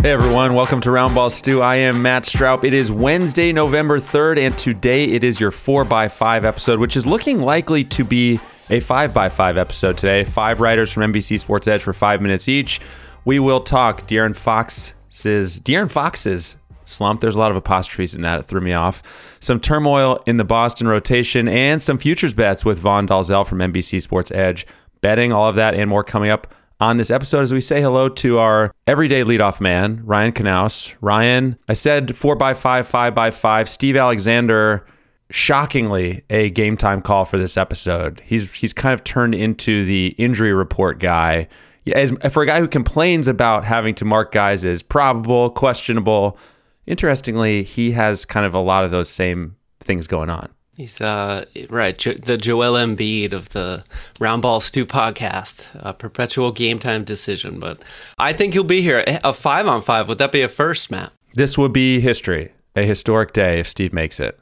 Hey everyone, welcome to Roundball Stew. I am Matt Straub. It is Wednesday, November 3rd, and today it is your 4x5 episode, which is looking likely to be a 5x5 episode today. Five writers from NBC Sports Edge for five minutes each. We will talk De'Aaron Fox's De'Aaron Fox's slump. There's a lot of apostrophes in that. It threw me off. Some turmoil in the Boston rotation and some futures bets with Vaughn Dalzell from NBC Sports Edge. Betting, all of that and more coming up on this episode as we say hello to our everyday leadoff man, Ryan Knaus. Ryan, I said four by five, five by five. Steve Alexander, shockingly, a game time call for this episode. He's he's kind of turned into the injury report guy. As, for a guy who complains about having to mark guys as probable, questionable, interestingly, he has kind of a lot of those same things going on. He's uh, right, jo- the Joel Embiid of the Roundball Stew podcast, a perpetual game time decision. But I think he'll be here. A five on five, would that be a first, Matt? This would be history, a historic day if Steve makes it.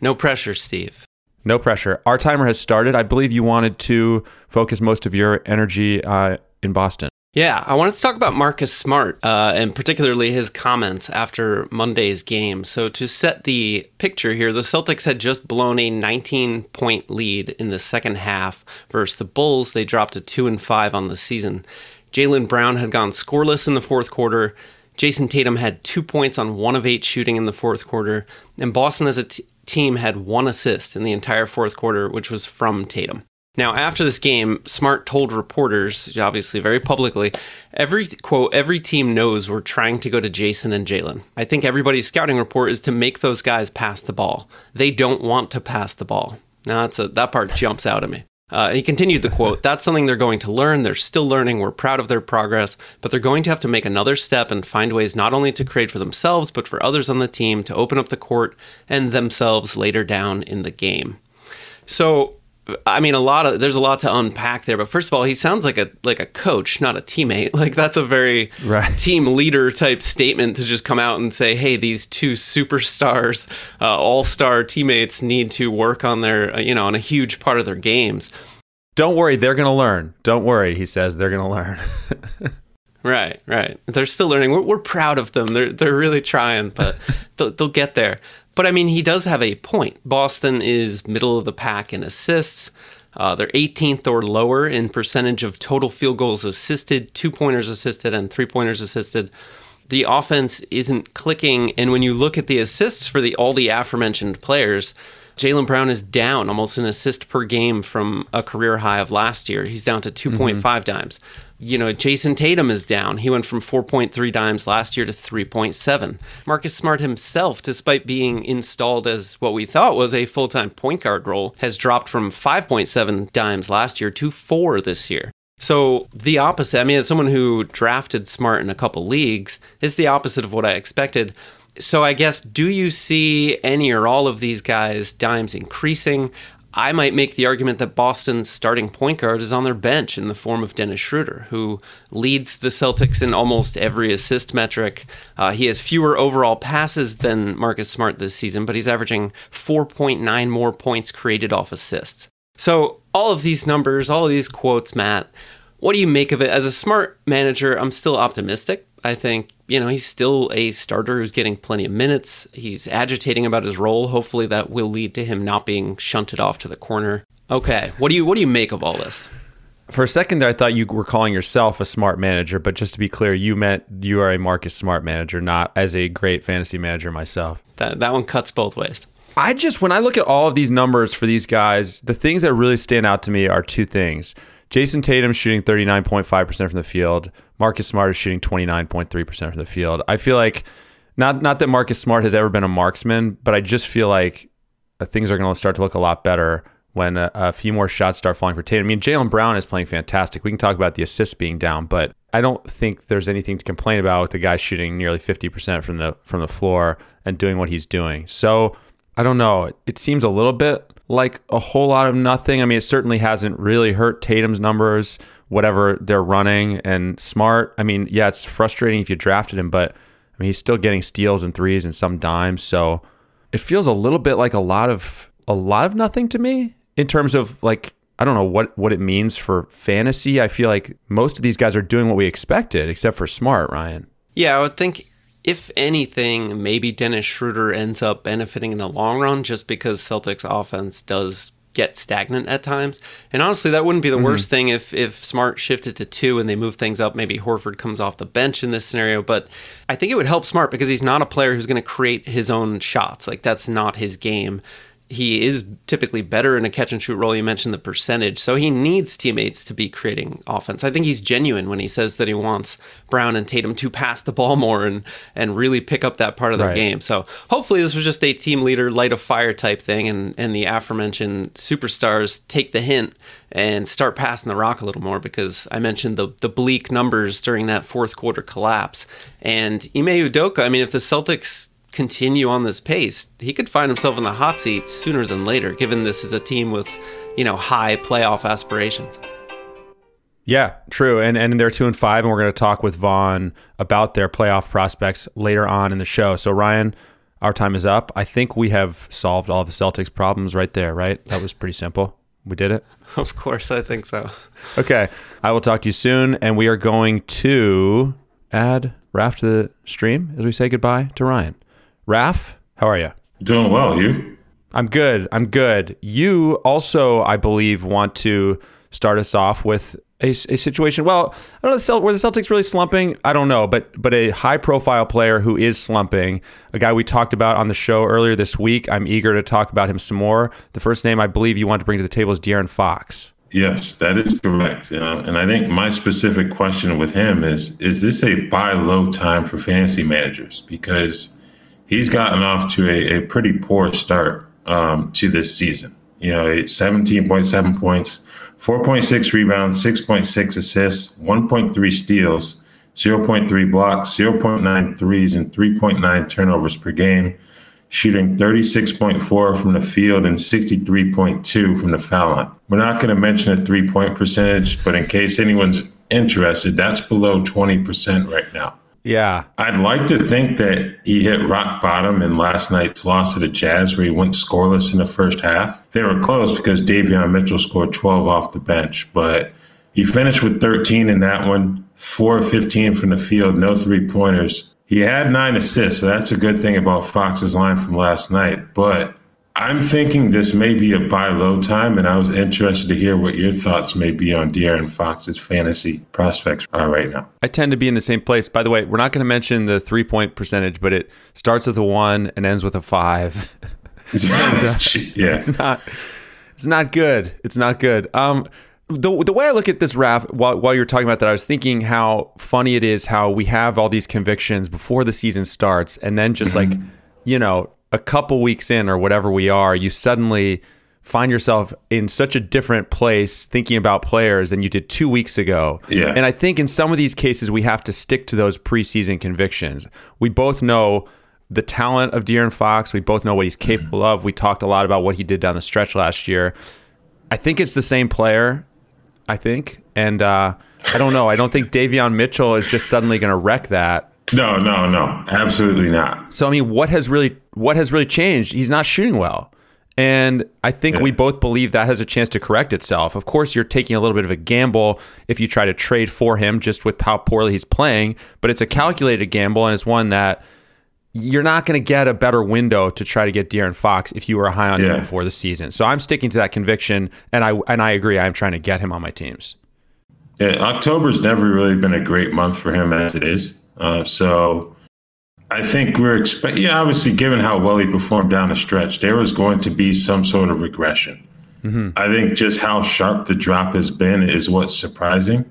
No pressure, Steve. No pressure. Our timer has started. I believe you wanted to focus most of your energy uh, in Boston. Yeah, I wanted to talk about Marcus Smart uh, and particularly his comments after Monday's game. So, to set the picture here, the Celtics had just blown a 19 point lead in the second half versus the Bulls. They dropped to 2 and 5 on the season. Jaylen Brown had gone scoreless in the fourth quarter. Jayson Tatum had two points on one of eight shooting in the fourth quarter. And Boston as a t- team had one assist in the entire fourth quarter, which was from Tatum. Now, after this game, Smart told reporters, obviously very publicly, every quote, every team knows we're trying to go to Jayson and Jaylen. I think everybody's scouting report is to make those guys pass the ball. They don't want to pass the ball. Now, that's a, that part jumps out at me. Uh, he continued the quote That's something they're going to learn. They're still learning. We're proud of their progress, but they're going to have to make another step and find ways not only to create for themselves, but for others on the team to open up the court and themselves later down in the game. So, I mean, a lot of there's a lot to unpack there. But first of all, he sounds like a like a coach, not a teammate. Like that's a very right. team leader type statement to just come out and say, "Hey, these two superstars, uh, all star teammates need to work on their, uh, you know, on a huge part of their games." Don't worry, they're going to learn. Don't worry, he says they're going to learn. right, right. They're still learning. We're, we're proud of them. They're they're really trying, but they'll, they'll get there. But I mean, he does have a point. Boston is middle of the pack in assists. Uh, they're 18th or lower in percentage of total field goals assisted, two pointers assisted, and three pointers assisted. The offense isn't clicking, and when you look at the assists for the all the aforementioned players, Jaylen Brown is down almost an assist per game from a career high of last year. He's down to 2.5 mm-hmm. dimes you know, Jayson Tatum is down. He went from 4.3 dimes last year to 3.7. Marcus Smart himself, despite being installed as what we thought was a full time point guard role, has dropped from 5.7 dimes last year to 4 this year. So the opposite, I mean, as someone who drafted Smart in a couple leagues, is the opposite of what I expected. So I guess, do you see any or all of these guys' dimes increasing? I might make the argument that Boston's starting point guard is on their bench in the form of Dennis Schroeder, who leads the Celtics in almost every assist metric. Uh, he has fewer overall passes than Marcus Smart this season, but he's averaging 4.9 more points created off assists. So, all of these numbers, all of these quotes, Matt, what do you make of it? As a smart manager, I'm still optimistic. I think, you know, he's still a starter who's getting plenty of minutes. He's agitating about his role. Hopefully that will lead to him not being shunted off to the corner. Okay. What do you what do you make of all this? For a second there, I thought you were calling yourself a smart manager, but just to be clear, you meant you are a Marcus Smart manager, not as a great fantasy manager myself. That that one cuts both ways. I just when I look at all of these numbers for these guys, the things that really stand out to me are two things. Jayson Tatum shooting 39.5% from the field. Marcus Smart is shooting 29.3% from the field. I feel like not not that Marcus Smart has ever been a marksman, but I just feel like uh, things are going to start to look a lot better when a, a, few more shots start falling for Tatum. I mean, Jaylen Brown is playing fantastic. We can talk about the assists being down, but I don't think there's anything to complain about with the guy shooting nearly 50% from the from the floor and doing what he's doing. So I don't know. It seems a little bit like a whole lot of nothing. I mean, it certainly hasn't really hurt Tatum's numbers, whatever they're running, and Smart. I mean, yeah, it's frustrating if you drafted him, but I mean, he's still getting steals and threes and some dimes. So it feels a little bit like a lot of a lot of nothing to me in terms of like I don't know what what it means for fantasy. I feel like most of these guys are doing what we expected, except for Smart, Ryan. Yeah, I would think if anything, maybe Dennis Schroeder ends up benefiting in the long run just because Celtics offense does get stagnant at times. And honestly, that wouldn't be the mm-hmm. worst thing if if Smart shifted to two and they move things up. Maybe Horford comes off the bench in this scenario, but I think it would help Smart because he's not a player who's going to create his own shots. Like that's not his game he is typically better in a catch and shoot role. You mentioned the percentage, so he needs teammates to be creating offense. I think he's genuine when he says that he wants Brown and Tatum to pass the ball more and and really pick up that part of their right. game. So hopefully this was just a team leader, light of fire type thing, and and the aforementioned superstars take the hint and start passing the rock a little more because I mentioned the the bleak numbers during that fourth quarter collapse. And Ime Udoka, I mean, if the Celtics continue on this pace, he could find himself in the hot seat sooner than later, given this is a team with, you know, high playoff aspirations. Yeah, true. And and they're two and five, and we're going to talk with Vaughn about their playoff prospects later on in the show. So Ryan, our time is up. I think we have solved all the Celtics problems right there. Right? That was pretty simple. We did it. Of course, I think so. Okay, I will talk to you soon, and we are going to add Raf to the stream as we say goodbye to Ryan. Raf, how are you? Doing well. You? I'm good. I'm good. You also, I believe, want to start us off with a, a situation. Well, I don't know where the Celtics really slumping. I don't know, but but a high profile player who is slumping, a guy we talked about on the show earlier this week. I'm eager to talk about him some more. The first name I believe you want to bring to the table is De'Aaron Fox. Yes, that is correct. Uh, and I think my specific question with him is: Is this a buy low time for fantasy managers? Because he's gotten off to a, a pretty poor start um, to this season. You know, 17.7 points, 4.6 rebounds, 6.6 assists, 1.3 steals, 0.3 blocks, 0.9 threes, and 3.9 turnovers per game, shooting 36.4 from the field and 63.2 from the foul line. We're not going to mention a three point percentage, but in case anyone's interested, that's below 20% right now. Yeah. I'd like to think that he hit rock bottom in last night's loss to the Jazz, where he went scoreless in the first half. They were close because Davion Mitchell scored 12 off the bench, but he finished with 13 in that one, 4 15 from the field, no three pointers. He had nine assists, so that's a good thing about Fox's line from last night. But I'm thinking this may be a buy low time, and I was interested to hear what your thoughts may be on De'Aaron Fox's fantasy prospects are right now. I tend to be in the same place. By the way, we're not going to mention the three point percentage, but it starts with a one and ends with a five. yeah, it's not. It's not good. It's not good. Um, the the way I look at this Raf while while you're talking about that, I was thinking how funny it is how we have all these convictions before the season starts, and then just mm-hmm. like you know a couple weeks in or whatever we are, you suddenly find yourself in such a different place thinking about players than you did two weeks ago. Yeah. And I think in some of these cases, we have to stick to those preseason convictions. We both know the talent of De'Aaron Fox. We both know what he's capable of. We talked a lot about what he did down the stretch last year. I think it's the same player. I think, and uh, I don't know. I don't think Davion Mitchell is just suddenly going to wreck that. No, no, no, absolutely not. So I mean, what has really what has really changed? He's not shooting well. And I think yeah. we both believe that has a chance to correct itself. Of course, you're taking a little bit of a gamble if you try to trade for him just with how poorly he's playing, but it's a calculated gamble and it's one that you're not going to get a better window to try to get De'Aaron Fox if you were high on yeah. him before the season. So I'm sticking to that conviction, and I and I agree. I'm trying to get him on my teams. Yeah, October's never really been a great month for him as it is. Uh, so I think we're expecting, yeah, obviously, given how well he performed down the stretch, there was going to be some sort of regression. Mm-hmm. I think just how sharp the drop has been is what's surprising.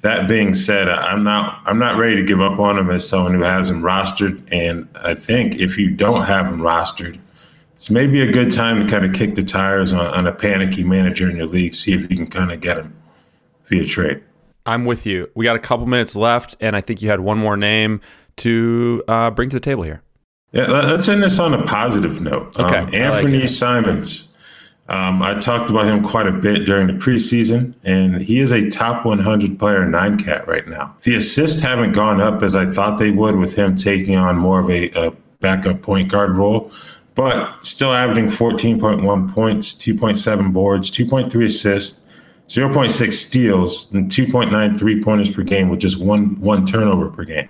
That being said, I'm not I'm not ready to give up on him as someone who has him rostered. And I think if you don't have him rostered, it's maybe a good time to kind of kick the tires on, on a panicky manager in your league, see if you can kind of get him via trade. I'm with you. We got a couple minutes left, and I think you had one more name to uh, bring to the table here. Yeah, let's end this on a positive note. Okay, um, Anfernee like Simons. Um, I talked about him quite a bit during the preseason, and he is a top 100 player nine cat right now. The assists haven't gone up as I thought they would with him taking on more of a, a backup point guard role, but still averaging 14.1 points, 2.7 boards, 2.3 assists, 0.6 steals, and 2.9 three pointers per game with just one one turnover per game.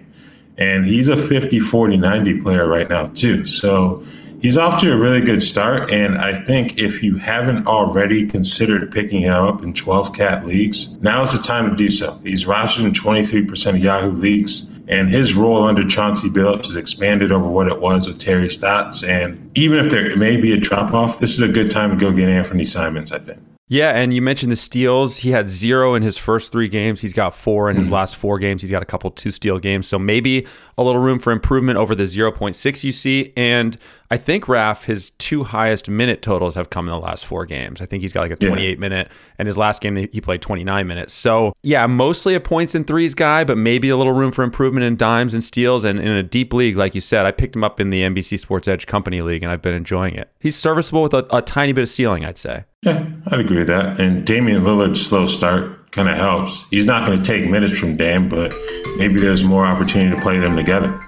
And he's a 50, 40, 90 player right now, too. So he's off to a really good start. And I think if you haven't already considered picking him up in 12 cat leagues, now is the time to do so. He's rostered in 23% of Yahoo leagues. And his role under Chauncey Billups has expanded over what it was with Terry Stotts. And even if there may be a drop off, this is a good time to go get Anfernee Simons, I think. Yeah, and you mentioned the steals. He had zero in his first three games. He's got four in his mm-hmm. last four games. He's got a couple two steal games. So maybe a little room for improvement over the 0.6 you see. And I think Raf, his two highest minute totals have come in the last four games. I think he's got like a 28 yeah. minute, and his last game he played 29 minutes. So yeah, mostly a points and threes guy, but maybe a little room for improvement in dimes and steals. And in a deep league, like you said, I picked him up in the NBC Sports Edge Company League, and I've been enjoying it. He's serviceable with a, a tiny bit of ceiling, I'd say. Yeah, I'd agree with that. And Damian Lillard's slow start kind of helps. He's not going to take minutes from Dame, but maybe there's more opportunity to play them together.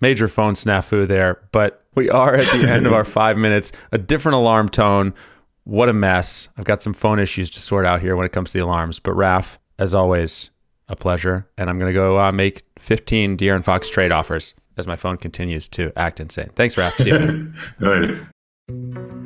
Major phone snafu there, but we are at the end of our five minutes. A different alarm tone. What a mess. I've got some phone issues to sort out here when it comes to the alarms. But Raf, as always, a pleasure. And I'm going to go uh, make 15 De'Aaron Fox trade offers as my phone continues to act insane. Thanks, Raf. See you.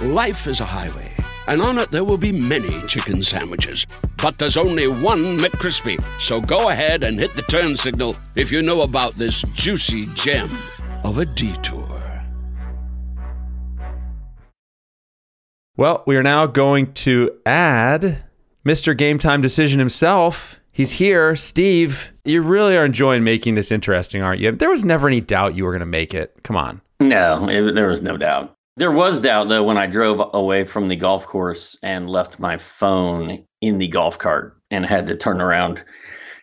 Life is a highway, and on it there will be many chicken sandwiches. But there's only one McCrispy. So go ahead and hit the turn signal if you know about this juicy gem of a detour. Well, we are now going to add Mr. Game Time Decision himself. He's here. Steve, you really are enjoying making this interesting, aren't you? There was never any doubt you were going to make it. Come on. No, it, there was no doubt. There was doubt though when I drove away from the golf course and left my phone in the golf cart and had to turn around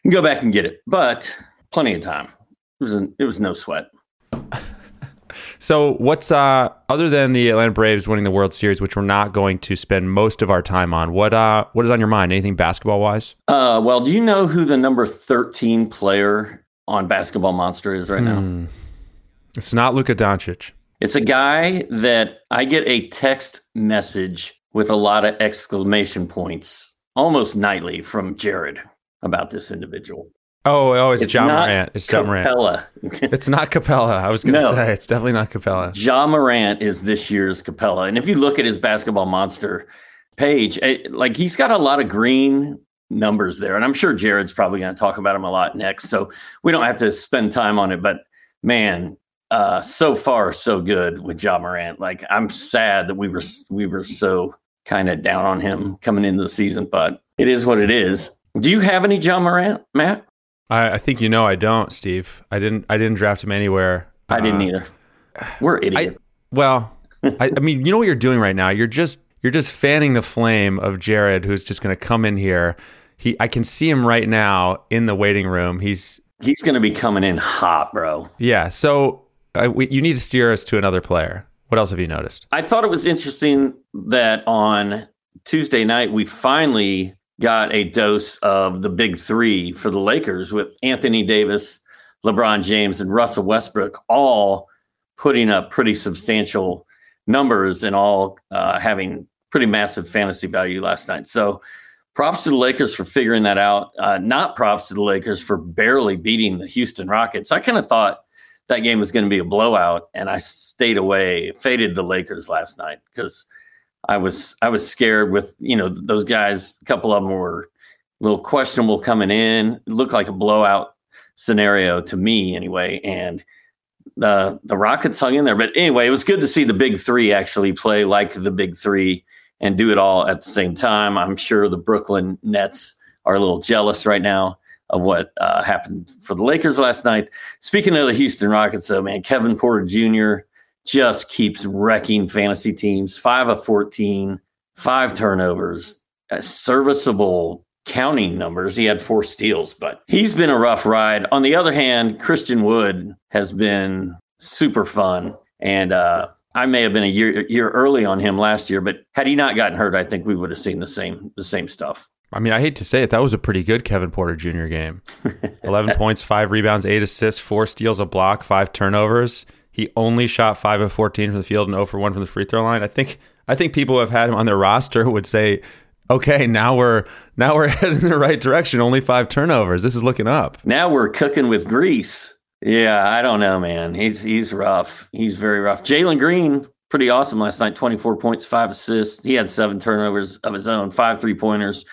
and go back and get it. But plenty of time. It was an, it was no sweat. So, what's uh other than the Atlanta Braves winning the World Series, which we're not going to spend most of our time on? What uh what is on your mind? Anything basketball wise? Uh, well, do you know who the number thirteen player on Basketball Monster is right now? Hmm. It's not Luka Doncic. It's a guy that I get a text message with a lot of exclamation points almost nightly from Jared about this individual. Oh, oh, it's, it's Ja Morant. It's Ja Morant. it's not Capela. I was going to no. say it's definitely not Capela. Ja Morant is this year's Capela, and if you look at his basketball monster page, it, eh, like he's got a lot of green numbers there, and I'm sure Jared's probably going to talk about him a lot next, so we don't have to spend time on it. But man, uh, so far so good with Ja Morant. Like I'm sad that we were we were so kind of down on him coming into the season, but it is what it is. Do you have any Ja Morant, Matt? I, I think you know I don't, Steve. I didn't I didn't draft him anywhere. I didn't uh, either. We're idiots. Well, I, I mean, you know what you're doing right now. You're just you're just fanning the flame of Jared, who's just going to come in here. He, I can see him right now in the waiting room. He's he's going to be coming in hot, bro. Yeah. So uh, we, you need to steer us to another player. What else have you noticed? I thought it was interesting that on Tuesday night we finally got a dose of the big three for the Lakers with Anthony Davis, LeBron James, and Russell Westbrook all putting up pretty substantial numbers and all uh, having pretty massive fantasy value last night. So props to the Lakers for figuring that out. Uh, not props to the Lakers for barely beating the Houston Rockets. I kind of thought that game was going to be a blowout, and I stayed away, faded the Lakers last night because I was I was scared with you know those guys. A couple of them were a little questionable coming in. It looked like a blowout scenario to me anyway, and the the Rockets hung in there. But anyway, it was good to see the big three actually play like the big three and do it all at the same time. I'm sure the Brooklyn Nets are a little jealous right now of what uh, happened for the Lakers last night. Speaking of the Houston Rockets, though, man, Kevin Porter Jr. just keeps wrecking fantasy teams. Five of 14, five turnovers, serviceable counting numbers. He had four steals, but he's been a rough ride. On the other hand, Christian Wood has been super fun. And uh, I may have been a year year early on him last year, but had he not gotten hurt, I think we would have seen the same the same stuff. I mean, I hate to say it, that was a pretty good Kevin Porter Jr. game. 11 points, five rebounds, eight assists, four steals, a block, five turnovers. He only shot five of 14 from the field and 0 for 1 from the free throw line. I think I think people who have had him on their roster would say, okay, now we're now we're heading in the right direction. Only five turnovers. This is looking up. Now we're cooking with grease. Yeah, I don't know, man. He's he's rough. He's very rough. Jalen Green, pretty awesome last night. 24 points, five assists. He had seven turnovers of his own, five three pointers.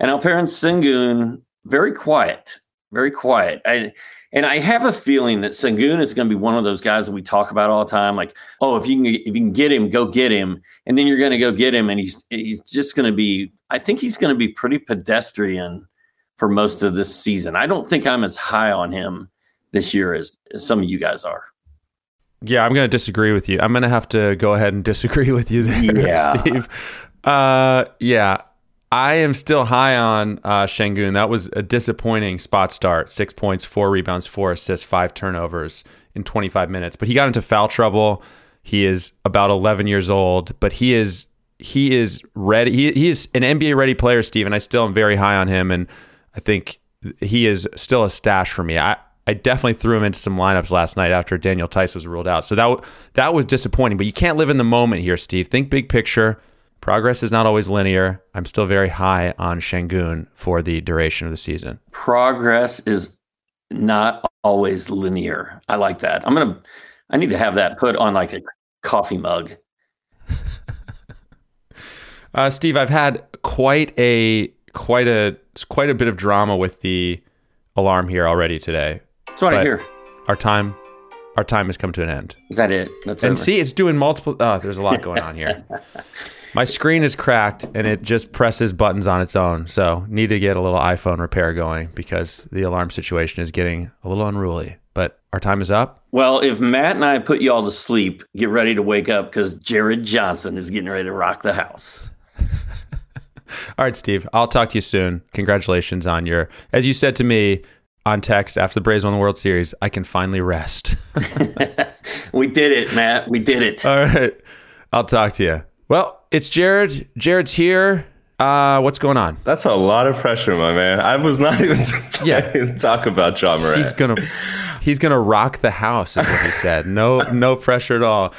And Alperen Sengun, very quiet, very quiet. I, and I have a feeling that Sengun is going to be one of those guys that we talk about all the time. Like, oh, if you can, if you can get him, go get him, and then you're going to go get him, and he's he's just going to be. I think he's going to be pretty pedestrian for most of this season. I don't think I'm as high on him this year as, as some of you guys are. Yeah, I'm going to disagree with you. I'm going to have to go ahead and disagree with you there, yeah. Steve. Uh, yeah, I am still high on uh, Sengun. That was a disappointing spot start. Six points, four rebounds, four assists, five turnovers in 25 minutes. But he got into foul trouble. He is about 11 years old, but he is he is ready. He, he is an NBA ready player, Steve, and I still am very high on him. And I think he is still a stash for me. I, I definitely threw him into some lineups last night after Daniel Theis was ruled out. So that that was disappointing. But you can't live in the moment here, Steve. Think big picture. Progress is not always linear. I'm still very high on Sengun for the duration of the season. Progress is not always linear. I like that. I'm gonna. I need to have that put on like a coffee mug. uh, Steve, I've had quite a quite a quite a bit of drama with the alarm here already today. That's what I hear. Our time our time has come to an end. Is that it? That's and over. see, it's doing multiple. Oh, there's a lot going on here. My screen is cracked and it just presses buttons on its own. So need to get a little iPhone repair going because the alarm situation is getting a little unruly. But our time is up. Well, if Matt and I put you all to sleep, get ready to wake up because Jared Johnson is getting ready to rock the house. all right, Steve. I'll talk to you soon. Congratulations on your, as you said to me on text after the Braves won the World Series, I can finally rest. we did it, Matt. We did it. All right. I'll talk to you. Well, it's Jared. Jared's here. Uh, what's going on? That's a lot of pressure, my man. I was not even yeah. talk about Ja Morant. He's gonna he's gonna rock the house, is what he said. No no pressure at all.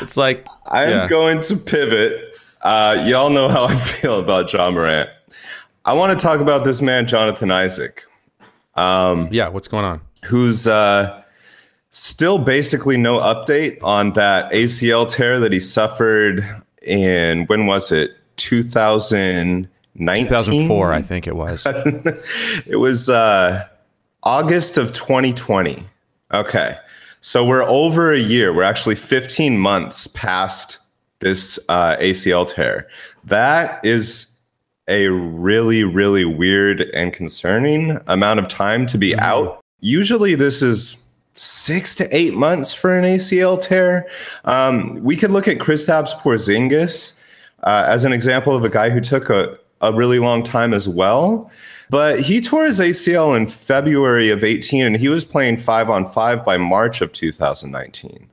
It's like I'm yeah. going to pivot. Uh, y'all know how I feel about Ja Morant. I want to talk about this man, Jonathan Isaac. Um, yeah, what's going on? Who's uh, still basically no update on that ACL tear that he suffered in when was it? 2019 2004 i think it was. It was uh, august of 2020 okay. So we're over a year. We're actually 15 months past this uh, acl tear. That is a really really weird and concerning amount of time to be mm-hmm. out. Usually this is six to eight months for an ACL tear. Um, we could look at Kristaps Porzingis uh, as an example of a guy who took a a really long time as well. But he tore his ACL in February of 18, and he was playing five on five by March of 2019.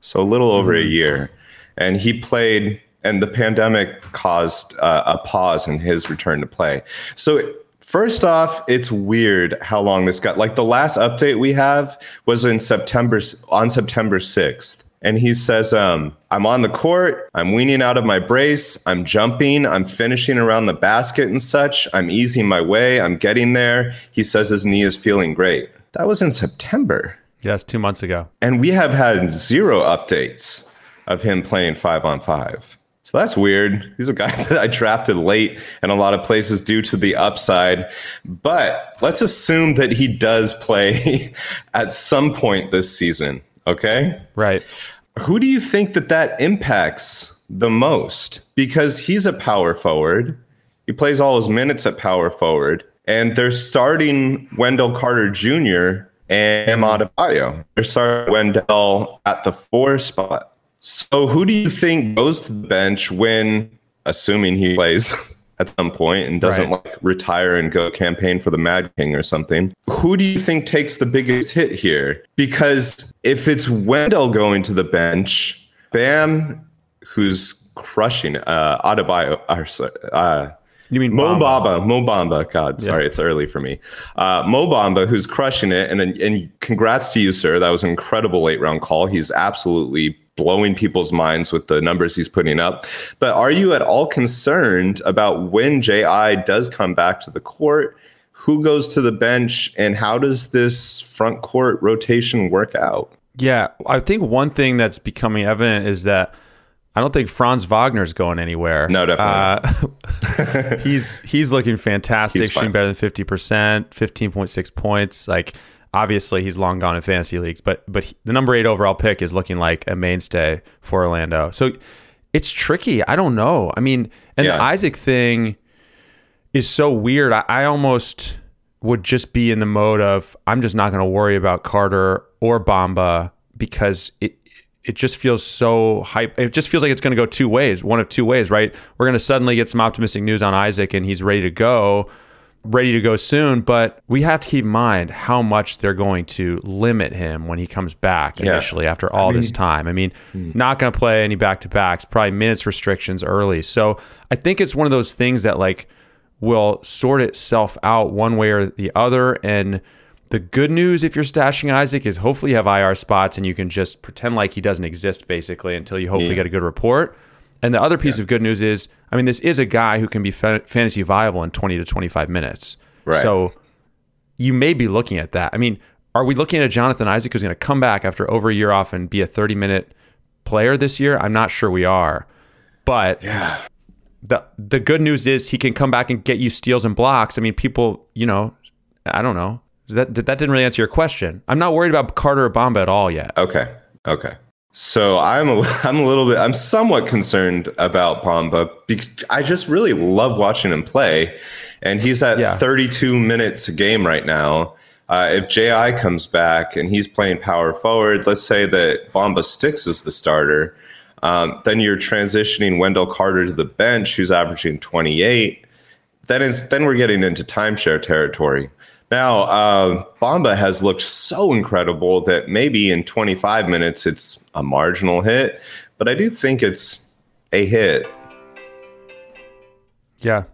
So a little over a year. And he played, and the pandemic caused uh, a pause in his return to play. So First off, it's weird how long this got. Like the last update we have was in September on September 6th. And he says, um, I'm on the court, I'm weaning out of my brace, I'm jumping, I'm finishing around the basket and such, I'm easing my way, I'm getting there. He says his knee is feeling great. That was in September. Yes, two months ago. And we have had zero updates of him playing five on five. So that's weird. He's a guy that I drafted late in a lot of places due to the upside. But let's assume that he does play at some point this season. Okay. Right. Who do you think that that impacts the most? Because he's a power forward. He plays all his minutes at power forward. And they're starting Wendell Carter Jr. and Adebayo. They're starting Wendell at the four spot. So, who do you think goes to the bench when, assuming he plays at some point and doesn't right. like retire and go campaign for the Mad King or something? Who do you think takes the biggest hit here? Because if it's Wendell going to the bench, Bam, who's crushing uh, Adebayo, uh, you mean Mo Bamba? Mo Bamba. God, sorry, yeah. it's early for me. Uh, Mo Bamba, who's crushing it, and and congrats to you, sir. That was an incredible late round call. He's absolutely blowing people's minds with the numbers he's putting up. But are you at all concerned about when JI does come back to the court? Who goes to the bench and how does this front court rotation work out? Yeah, I think one thing that's becoming evident is that I don't think Franz Wagner's going anywhere. No, definitely. Uh, he's he's looking fantastic, he's shooting better than fifty percent, fifteen point six points. Like obviously he's long gone in fantasy leagues, but but he, the number eight overall pick is looking like a mainstay for Orlando. So it's tricky. I don't know. I mean, and yeah. the Isaac thing is so weird. I, I almost would just be in the mode of I'm just not going to worry about Carter or Bamba because it it just feels so hype. It just feels like it's going to go two ways, one of two ways, right? We're going to suddenly get some optimistic news on Isaac and he's ready to go ready to go soon, but we have to keep in mind how much they're going to limit him when he comes back initially yeah. after all I mean, this time. I mean, hmm. not going to play any back to backs, probably minutes restrictions early. So I think it's one of those things that like will sort itself out one way or the other. And the good news if you're stashing Isaac is hopefully you have IR spots and you can just pretend like he doesn't exist basically until you hopefully yeah. get a good report. And the other piece yeah. of good news is, I mean, this is a guy who can be fa- fantasy viable in 20 to 25 minutes. Right. So you may be looking at that. I mean, are we looking at a Jonathan Isaac who's going to come back after over a year off and be a 30 minute player this year? I'm not sure we are. But yeah. the the good news is he can come back and get you steals and blocks. I mean, people, you know, I don't know. That that didn't really answer your question. I'm not worried about Carter or Bamba at all yet. Okay. Okay. So I'm a, I'm a little bit I'm somewhat concerned about Bamba because I just really love watching him play, and he's at yeah. 32 minutes a game right now. Uh, if Ji comes back and he's playing power forward, let's say that Bamba sticks as the starter, um, then you're transitioning Wendell Carter to the bench, who's averaging 28. Then is then we're getting into timeshare territory. Now, uh, Bamba has looked so incredible that maybe in 25 minutes it's a marginal hit, but I do think it's a hit. Yeah.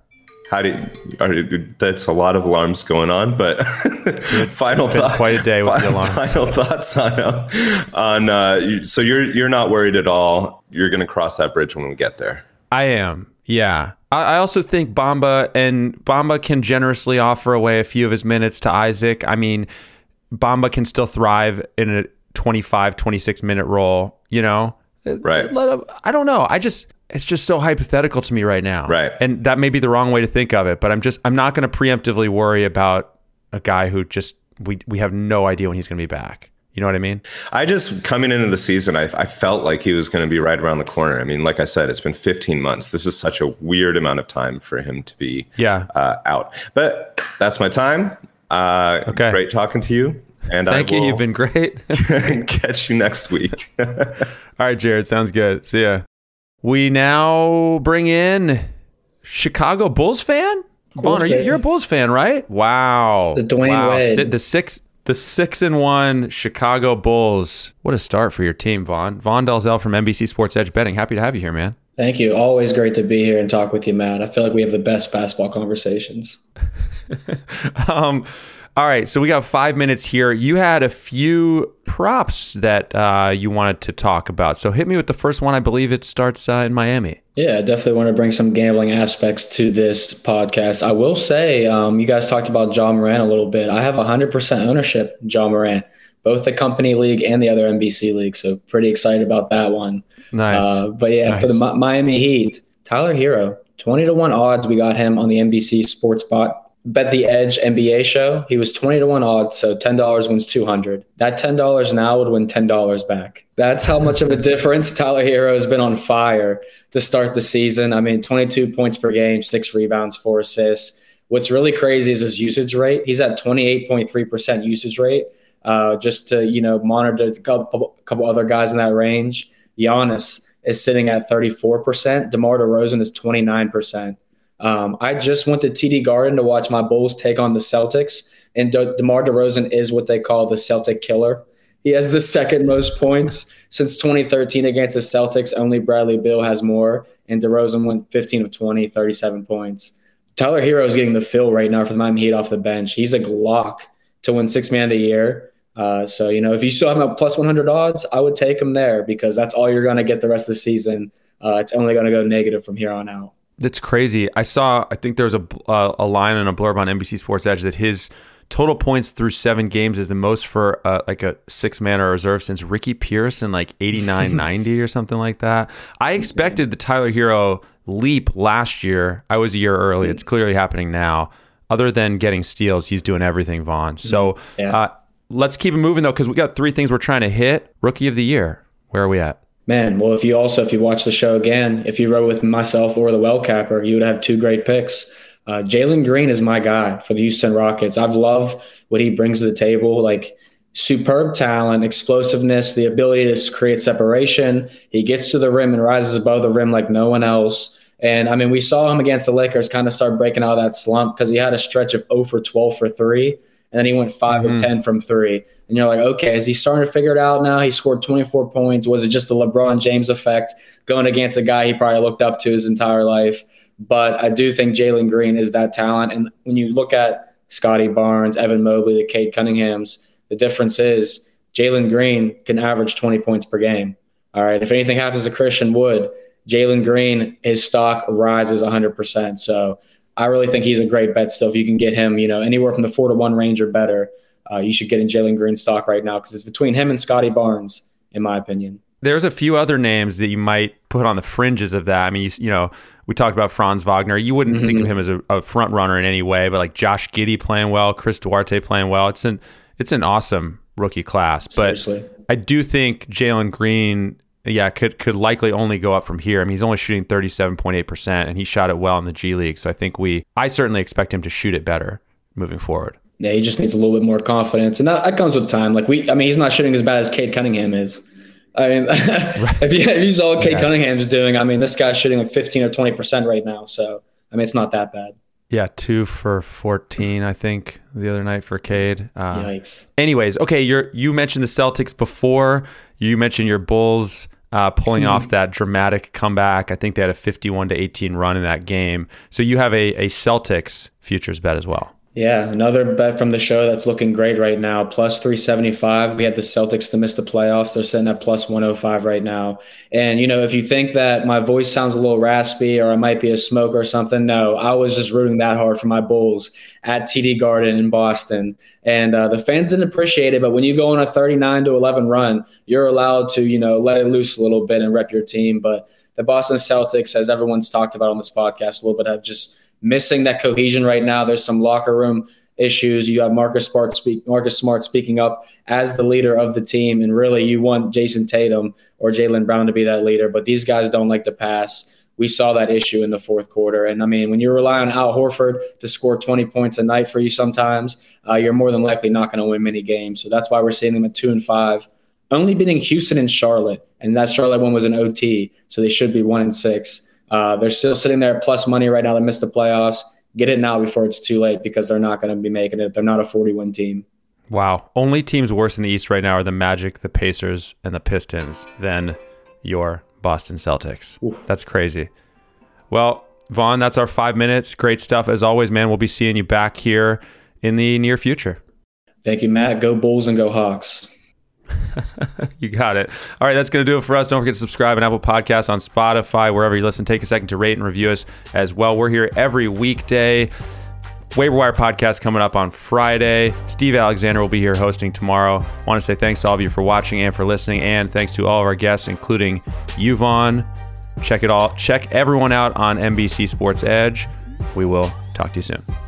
How do you, are, that's a lot of alarms going on, but final thought, quite a day with final, the alarm. Final thoughts on on uh, so you're you're not worried at all. You're going to cross that bridge when we get there. I am. Yeah. I also think Bamba and Bamba can generously offer away a few of his minutes to Isaac. I mean, Bamba can still thrive in a 25, 26 minute role, you know? Right. Let him, I don't know. I just, it's just so hypothetical to me right now. Right. And that may be the wrong way to think of it, but I'm just, I'm not going to preemptively worry about a guy who just, we, we have no idea when he's going to be back. You know what I mean? I just coming into the season, I, I felt like he was going to be right around the corner. I mean, like I said, it's been 15 months. This is such a weird amount of time for him to be yeah uh, out. But that's my time. Uh, okay, great talking to you. And thank you. You've been great. catch you next week. All right, Jared. Sounds good. See ya. We now bring in Chicago Bulls fan? Bulls Vaughn, are you, you're a Bulls fan, right? Wow. The Dwayne wow. Wade. The six the six and one Chicago Bulls. What a start for your team, Vaughn. Vaughn Dalzell from NBC Sports Edge Betting. Happy to have you here, man. Thank you. Always great to be here and talk with you, Matt. I feel like we have the best basketball conversations. um, all right, so we got five minutes here. You had a few props that uh, you wanted to talk about. So hit me with the first one. I believe it starts uh, in Miami. Yeah, I definitely want to bring some gambling aspects to this podcast. I will say, um, you guys talked about John Moran a little bit. I have 100% ownership John Moran, both the company league and the other NBC league. So pretty excited about that one. Nice. Uh, but yeah, Nice. for the Mi- Miami Heat, Tyler Herro, 20 to 1 odds. We got him on the NBC Sports Bot. Bet the Edge NBA show. He was 20 to 1 odds, so $10 wins 200. That $10 now would win $10 back. That's how much of a difference Tyler Herro has been on fire to start the season. I mean, 22 points per game, six rebounds, four assists. What's really crazy is his usage rate. He's at 28.3% usage rate. Uh, just to you know monitor a couple, couple other guys in that range. Giannis is sitting at 34%. DeMar DeRozan is 29%. Um, I just went to TD Garden to watch my Bulls take on the Celtics, and De- DeMar DeRozan is what they call the Celtic killer. He has the second most points since 2013 against the Celtics. Only Bradley Beal has more, and DeRozan went 15 of 20, 37 points. Tyler Herro is getting the fill right now for the Miami Heat off the bench. He's a lock to win Six Man of the Year. Uh, so you know, if you still have at plus 100 odds, I would take him there because that's all you're going to get the rest of the season. Uh, it's only going to go negative from here on out. That's crazy. I saw. I think there was a uh, a line and a blurb on NBC Sports Edge that his total points through seven games is the most for uh, like a six man or reserve since Ricky Pierce in like 89 90 or something like that. I expected the Tyler Herro leap last year. I was a year early. It's clearly happening now. Other than getting steals, he's doing everything, Vaughn. So Yeah. uh, let's keep it moving though, because we got three things we're trying to hit. Rookie of the year. Where are we at? Man, well, if you also if you watch the show again, if you rode with myself or the well capper, you would have two great picks. Uh, Jalen Green is my guy for the Houston Rockets. I've loved what he brings to the table, like superb talent, explosiveness, the ability to create separation. He gets to the rim and rises above the rim like no one else. And I mean, we saw him against the Lakers kind of start breaking out of that slump because he had a stretch of 0 for 12 for three, and then he went 5 of mm-hmm. 10 from three. And you're like, okay, is he starting to figure it out now? He scored 24 points. Was it just the LeBron James effect going against a guy he probably looked up to his entire life? But I do think Jalen Green is that talent. And when you look at Scottie Barnes, Evan Mobley, the Cade Cunninghams, the difference is Jalen Green can average 20 points per game. All right. If anything happens to Christian Wood, Jalen Green, his stock rises 100%. So I really think he's a great bet still. If you can get him, you know, anywhere from the four to one range or better, uh, you should get in Jalen Green stock right now because it's between him and Scottie Barnes, in my opinion. there's a few other names that you might put on the fringes of that. I mean, you, you know, we talked about Franz Wagner. You wouldn't think of him as a, a front runner in any way, but like Josh Giddey playing well, Chris Duarte playing well. It's an it's an awesome rookie class. But Seriously. I do think Jalen Green, yeah, could could likely only go up from here. I mean, he's only shooting thirty seven point eight percent, and he shot it well in the G League. So I think we, I certainly expect him to shoot it better moving forward. Yeah, he just needs a little bit more confidence, and that, that comes with time. Like we, I mean, he's not shooting as bad as Cade Cunningham is. I mean, if you if you saw what Cade Yes. Cunningham's doing, I mean, this guy's shooting like fifteen or twenty percent right now. So I mean, it's not that bad. Yeah, two for fourteen, I think, the other night for Cade. Uh, Yikes. Anyways, okay, you're you mentioned the Celtics before. You mentioned your Bulls uh, pulling off that dramatic comeback. I think they had a 51 to 18 run in that game. So you have a, a Celtics futures bet as well. Yeah, another bet from the show that's looking great right now. Plus 375. We had the Celtics to miss the playoffs. They're sitting at plus 105 right now. And, you know, if you think that my voice sounds a little raspy or I might be a smoker or something, no, I was just rooting that hard for my Bulls at TD Garden in Boston. And uh, the fans didn't appreciate it. But when you go on a 39 to 11 run, you're allowed to, you know, let it loose a little bit and rep your team. But the Boston Celtics, as everyone's talked about on this podcast a little bit, have just missing that cohesion right now. There's some locker room issues. You have Marcus Smart speak Marcus Smart speaking up as the leader of the team, and really you want Jayson Tatum or Jaylen Brown to be that leader, but these guys don't like to pass. We saw that issue in the fourth quarter, and I mean, when you rely on Al Horford to score 20 points a night for you, sometimes uh, you're more than likely not going to win many games. So that's why we're seeing them at two and five, only beating Houston and Charlotte, and that Charlotte one was an OT, so they should be one and six. Uh, they're still sitting there plus money right now to miss the playoffs. Get it now before it's too late because they're not going to be making it. They're not a 40 win team. Wow. Only teams worse in the East right now are the Magic, the Pacers, and the Pistons than your Boston Celtics. Oof. That's crazy. Well, Vaughn, that's our five minutes. Great stuff. As always, man, we'll be seeing you back here in the near future. Thank you, Matt. Go Bulls and go Hawks. you got it. All right, that's going to do it for us. Don't forget to subscribe on Apple Podcasts, on Spotify, wherever you listen. Take a second to rate and review us as well. We're here every weekday. Waiver Wire podcast coming up on Friday. Steve Alexander will be here hosting tomorrow. Want to say thanks to all of you for watching and for listening, and thanks to all of our guests, including Yvonne. Check it all. Check everyone out on NBC Sports Edge. We will talk to you soon.